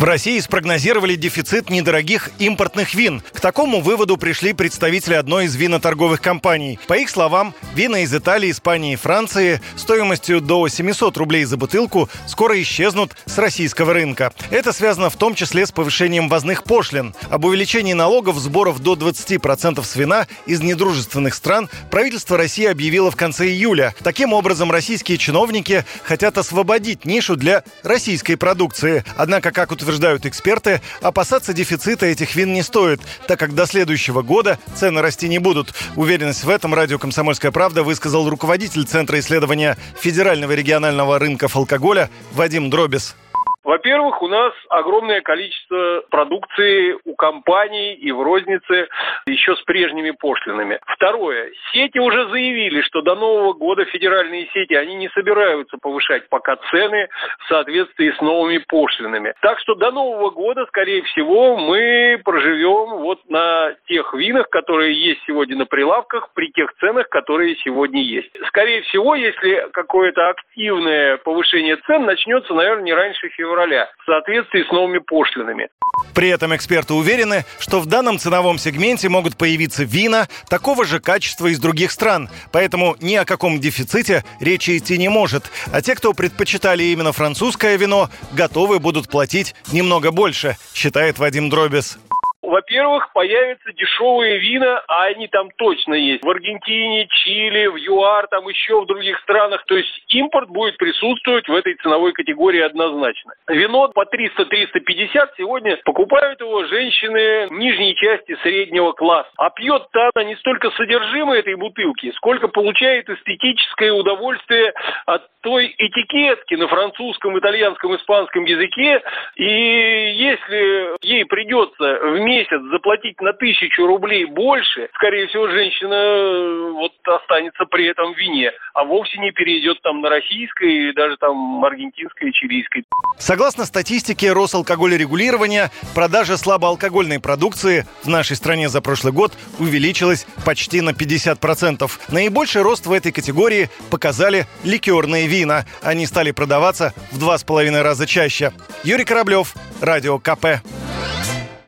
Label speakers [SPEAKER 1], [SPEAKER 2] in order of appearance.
[SPEAKER 1] В России спрогнозировали дефицит недорогих импортных вин. К такому выводу пришли представители одной из виноторговых компаний. По их словам, вина из Италии, Испании и Франции стоимостью до 700 рублей за бутылку скоро исчезнут с российского рынка. Это связано в том числе с повышением возных пошлин. Об увеличении налогов сборов до 20% с вина из недружественных стран правительство России объявило в конце июля. Таким образом, российские чиновники хотят освободить нишу для российской продукции. Однако, как утверждают утверждают эксперты, опасаться дефицита этих вин не стоит, так как до следующего года цены расти не будут. Уверенность в этом радио «Комсомольская правда» высказал руководитель Центра исследования федерального регионального рынков алкоголя Вадим Дробис.
[SPEAKER 2] Во-первых, у нас огромное количество продукции у компаний и в рознице еще с прежними пошлинами. Второе. Сети уже заявили, что до Нового года федеральные сети, они не собираются повышать пока цены в соответствии с новыми пошлинами. Так что до Нового года, скорее всего, мы проживем вот на тех винах, которые есть сегодня на прилавках, при тех ценах, которые сегодня есть. Скорее всего, если какое-то активное повышение цен начнется, наверное, не раньше февраля февраля в соответствии с новыми пошлинами.
[SPEAKER 1] При этом эксперты уверены, что в данном ценовом сегменте могут появиться вина такого же качества из других стран, поэтому ни о каком дефиците речи идти не может. А те, кто предпочитали именно французское вино, готовы будут платить немного больше, считает Вадим Дробис
[SPEAKER 2] во-первых, появятся дешевые вина, а они там точно есть. В Аргентине, Чили, в ЮАР, там еще в других странах. То есть импорт будет присутствовать в этой ценовой категории однозначно. Вино по 300-350 сегодня покупают его женщины нижней части среднего класса. А пьет-то она не столько содержимое этой бутылки, сколько получает эстетическое удовольствие от той этикетки на французском, итальянском, испанском языке. И если ей придется вместе месяц заплатить на тысячу рублей больше, скорее всего, женщина э, вот останется при этом в вине, а вовсе не перейдет там на российское или даже там аргентинское, чилийское.
[SPEAKER 1] Согласно статистике Росалкогольрегулирования, продажа слабоалкогольной продукции в нашей стране за прошлый год увеличилась почти на 50%. Наибольший рост в этой категории показали ликерные вина. Они стали продаваться в два с половиной раза чаще. Юрий Кораблев, Радио КП.